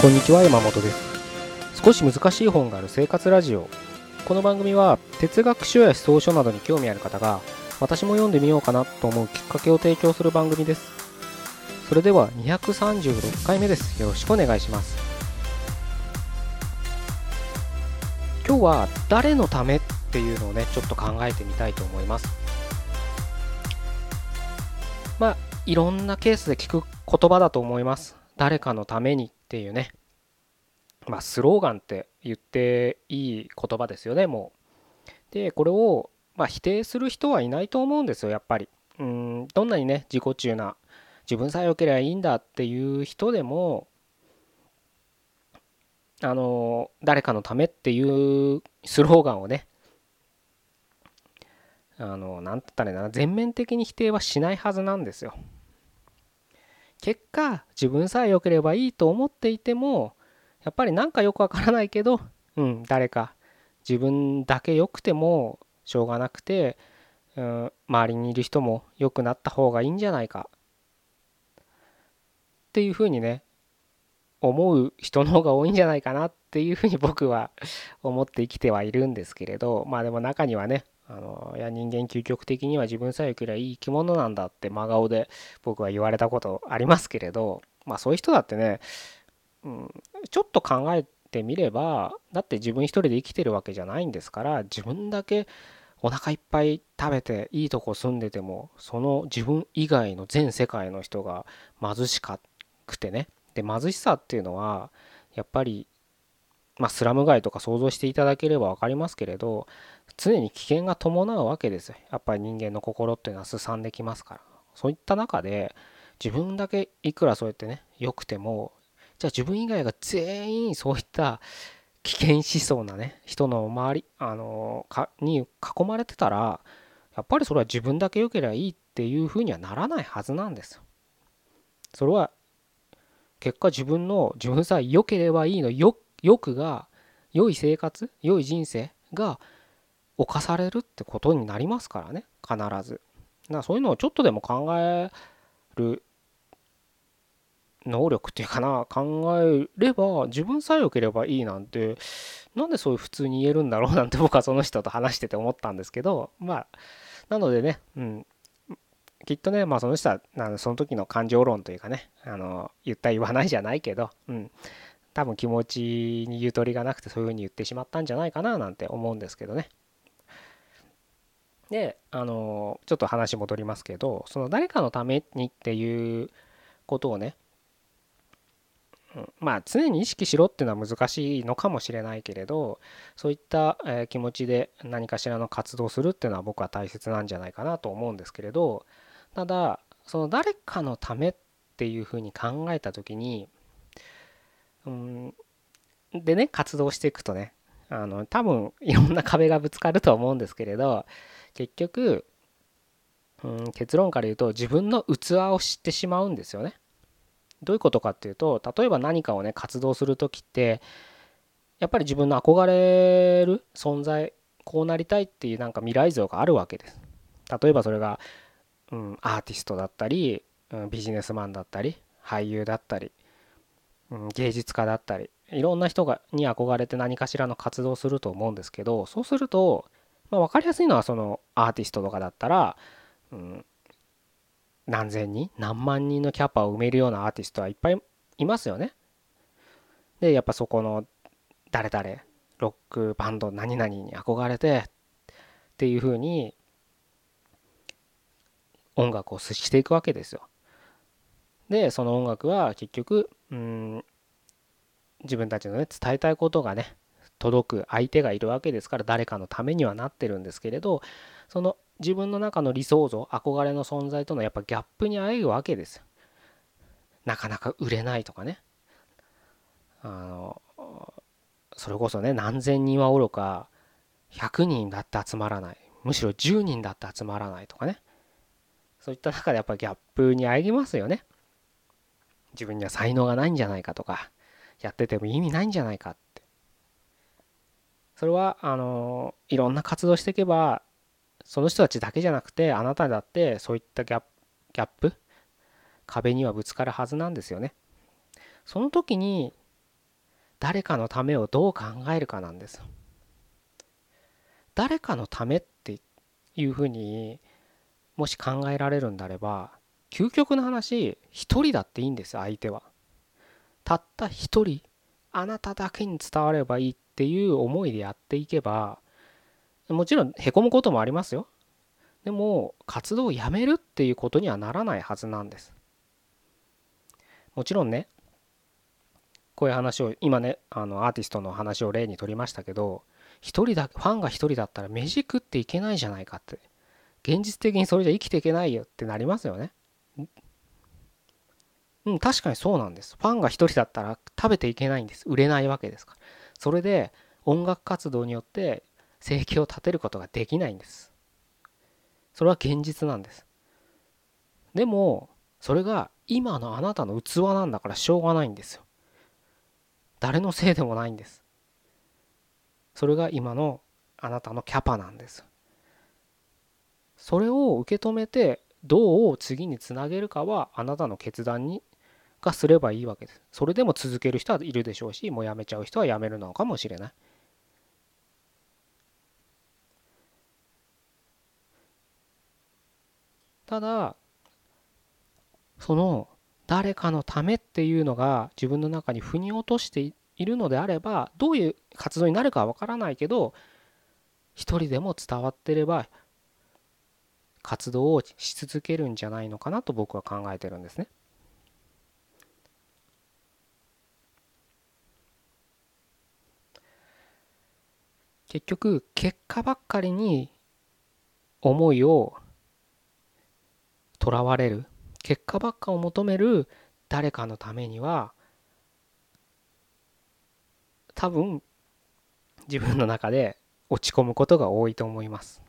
こんにちは山本です。少し難しい本がある生活ラジオ。この番組は哲学書や思想書などに興味ある方が私も読んでみようかなと思うきっかけを提供する番組です。それでは236回目です。よろしくお願いします。今日は誰のためっていうのをねちょっと考えてみたいと思います。まあいろんなケースで聞く言葉だと思います。誰かのためにっていうね。まあスローガンって言っていい言葉ですよねもう。でこれをまあ否定する人はいないと思うんですよやっぱり。うんどんなにね自己中な自分さえ良ければいいんだっていう人でもあの誰かのためっていうスローガンをねあの何て言ったらいいな全面的に否定はしないはずなんですよ。結果自分さえ良ければいいと思っていてもやっぱりなんかよくわからないけどうん誰か自分だけ良くてもしょうがなくて、うん、周りにいる人も良くなった方がいいんじゃないか。っていうふうにね思う人の方が多いんじゃないかなっていうふうに僕は思って生きてはいるんですけれどまあでも中にはねあのいや人間究極的には自分さえ良ければいい生き物なんだって真顔で僕は言われたことありますけれどまあそういう人だってね、うん、ちょっと考えてみればだって自分一人で生きてるわけじゃないんですから自分だけお腹いっぱい食べていいとこ住んでてもその自分以外の全世界の人が貧しくてね。で貧しさっていうのはやっぱりまあ、スラム街とか想像していただければ分かりますけれど常に危険が伴うわけですよやっぱり人間の心っていうのはすさんできますからそういった中で自分だけいくらそうやってね良くてもじゃあ自分以外が全員そういった危険思想なね人の周りあのかに囲まれてたらやっぱりそれは自分だけ良ければいいっていうふうにはならないはずなんですよ。それは結果自分の自分さえ良ければいいの欲欲が良い生活良い人生が侵されるってことになりますからね必ず。だそういうのをちょっとでも考える能力っていうかな考えれば自分さえ良ければいいなんてなんでそういう普通に言えるんだろうなんて僕はその人と話してて思ったんですけどまあなのでねうんきっとねまあその人はその時の感情論というかねあの言った言わないじゃないけどうん多分気持ちにゆとりがなくてそういう風に言ってしまったんじゃないかななんて思うんですけどね。であのちょっと話戻りますけどその誰かのためにっていうことをね、うん、まあ常に意識しろっていうのは難しいのかもしれないけれどそういった、え気持ちで何かしらの活動するっていうのは僕は大切なんじゃないかなと思うんですけれどただその誰かのためっていうふうに考えた時にうんでね活動していくとねあの多分いろんな壁がぶつかると思うんですけれど結局、うん、結論から言うと自分の器を知ってしまうんですよね。どういうことかっていうと例えば何かをね活動する時ってやっぱり自分の憧れる存在こうなりたいっていうなんか未来像があるわけです。例えばそれが、うん、アーティストだったり、うん、ビジネスマンだったり俳優だったりうん芸術家だったりいろんな人がに憧れて何かしらの活動をすると思うんですけどそうすると、まあ、分かりやすいのはそのアーティストとかだったら、うん、何千人何万人のキャパを埋めるようなアーティストはいっぱいいますよね。でやっぱそこの誰々ロックバンド何々に憧れてっていう風に音楽をしていくわけですよ。でその音楽は結局うん自分たちのね伝えたいことがね届く相手がいるわけですから誰かのためにはなってるんですけれどその自分の中の理想像憧れの存在とのやっぱギャップにあえぐわけですよ。なかなか売れないとかねあのそれこそね何千人はおろか100人だって集まらないむしろ10人だって集まらないとかねそういった中でやっぱギャップにあえぎますよね。自分には才能がないんじゃないかとかやってても意味ないんじゃないかって。それはあのいろんな活動していけばその人たちだけじゃなくてあなただってそういったギャップ壁にはぶつかるはずなんですよね。その時に誰かのためをどう考えるかなんです誰かのためっていうふうにもし考えられるんであれば究極の話一人だっていいんです相手は。たった一人あなただけに伝わればいいっていう思いでやっていけばもちろんへこむこともありますよ。でも活動をやめるっていうことにはならないはずなんです。もちろんねこういう話を今ねあのアーティストの話を例にとりましたけど一人だファンが一人だったら飯食っていけないじゃないかって。現実的にそれじゃ生きていけないよってなりますよね。うん確かにそうなんです。ファンが一人だったら食べていけないんです。売れないわけですから。それで音楽活動によって生計を立てることができないんです。それは現実なんです。でもそれが今のあなたの器なんだからしょうがないんですよ。誰のせいでもないんです。それが今のあなたのキャパなんです。それを受け止めてどう次につなげるかはあなたの決断にがすればいいわけですそれでも続ける人はいるでしょうしもうやめちゃう人はやめるのかもしれないただその誰かのためっていうのが自分の中に腑に落としているのであればどういう活動になるかは分からないけど一人でも伝わってれば活動をし続けるんじゃないのかなと僕は考えてるんですね。結局結果ばっかりに思いをとらわれる。結果ばっかを求める誰かのためには多分自分の中で落ち込むことが多いと思います。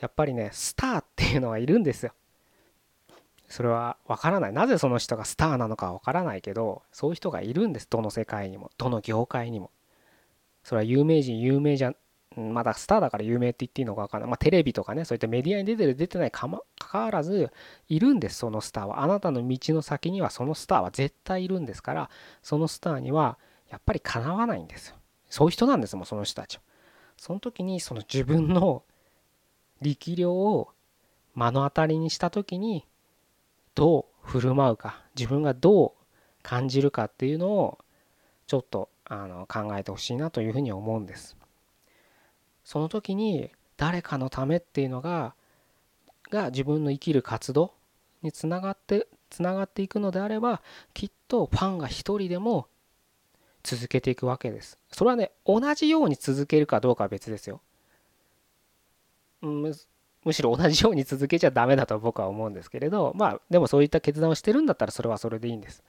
やっぱりねスターっていうのはいるんですよ。それは分からないなぜその人がスターなのかは分からないけどそういう人がいるんですどの世界にもどの業界にもそれは有名人有名じゃまだスターだから有名って言っていいのか分かんない。まあ、テレビとかね、そういったメディアに出てる、出てないかま、かわらず、いるんです、そのスターは。あなたの道の先にはそのスターは絶対いるんですから、そのスターにはやっぱりかなわないんですよ。そういう人なんですもん、その人たちは。その時に、その自分の力量を目の当たりにした時に、どう振る舞うか、自分がどう感じるかっていうのを、ちょっとあの考えてほしいなというふうに思うんです。その時に誰かのためっていうのがが自分の生きる活動につながってつながっていくのであればきっとファンが一人でも続けていくわけです。それはね同じように続けるかどうかは別ですよ。むむしろ同じように続けちゃダメだと僕は思うんですけれどまあでもそういった決断をしてるんだったらそれはそれでいいんです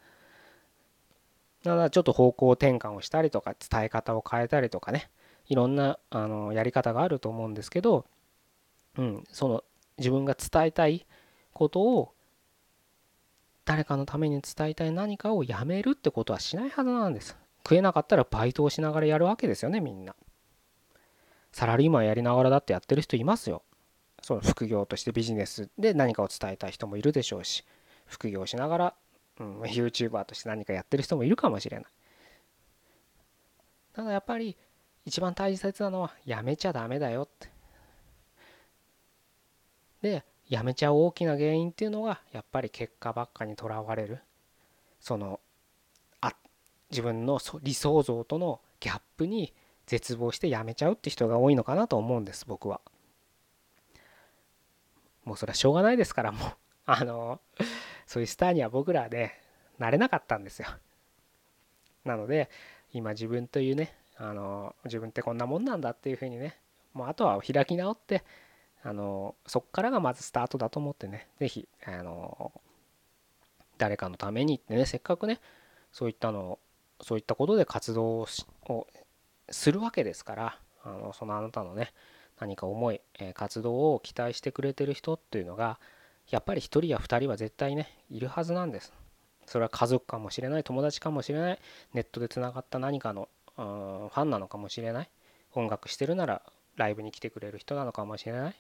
た。だちょっと方向転換をしたりとか伝え方を変えたりとかねいろんなあのやり方があると思うんですけど、うん、その自分が伝えたいことを誰かのために伝えたい何かをやめるってことはしないはずなんです。食えなかったらバイトをしながらやるわけですよねみんな。サラリーマンやりながらだってやってる人いますよ。その副業としてビジネスで何かを伝えたい人もいるでしょうし副業しながら、うん、YouTuber として何かやってる人もいるかもしれない。ただやっぱり一番大切なのはやめちゃダメだよって。でやめちゃう大きな原因っていうのがやっぱり結果ばっかにとらわれるそのあ自分の理想像とのギャップに絶望してやめちゃうって人が多いのかなと思うんです僕は。もうそれはしょうがないですからもう あのそういうスターには僕らでなれなかったんですよ。なので今自分というねあの自分ってこんなもんなんだっていうふうにねもうあとは開き直ってあのそっからがまずスタートだと思ってね是非あの誰かのためにってねせっかくねそういったのそういったことで活動をするわけですからあのそのあなたのね何か思い、え活動を期待してくれてる人っていうのがやっぱり1人や2人は絶対ねいるはずなんです。それは家族かもしれない友達かもしれないネットでつながった何かのファンなのかもしれない音楽してるならライブに来てくれる人なのかもしれない、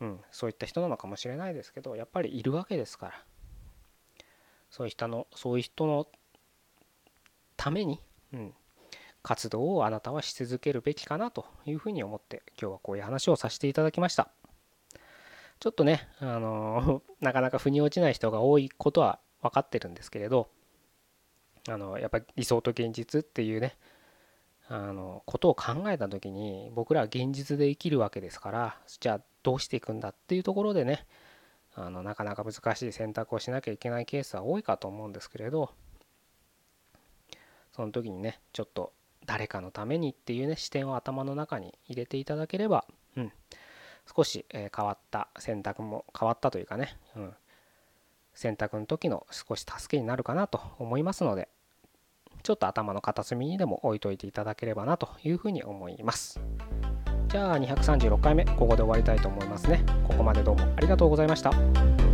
うん、そういった人なのかもしれないですけどやっぱりいるわけですから。そういう人のそういう人のために、うん、活動をあなたはし続けるべきかなというふうに思って今日はこういう話をさせていただきました。ちょっとねあの なかなか腑に落ちない人が多いことは分かってるんですけれどあのやっぱり理想と現実っていうねあのことを考えた時に僕らは現実で生きるわけですからじゃあどうしていくんだっていうところでねあのなかなか難しい選択をしなきゃいけないケースは多いかと思うんですけれどその時にねちょっと誰かのためにっていうね視点を頭の中に入れていただければ、うん、少し、え変わった選択も変わったというかね、うん、選択の時の少し助けになるかなと思いますのでちょっと頭の片隅にでも置いといていただければなというふうに思います。じゃあ236回目ここで終わりたいと思いますね。ここまでどうもありがとうございました。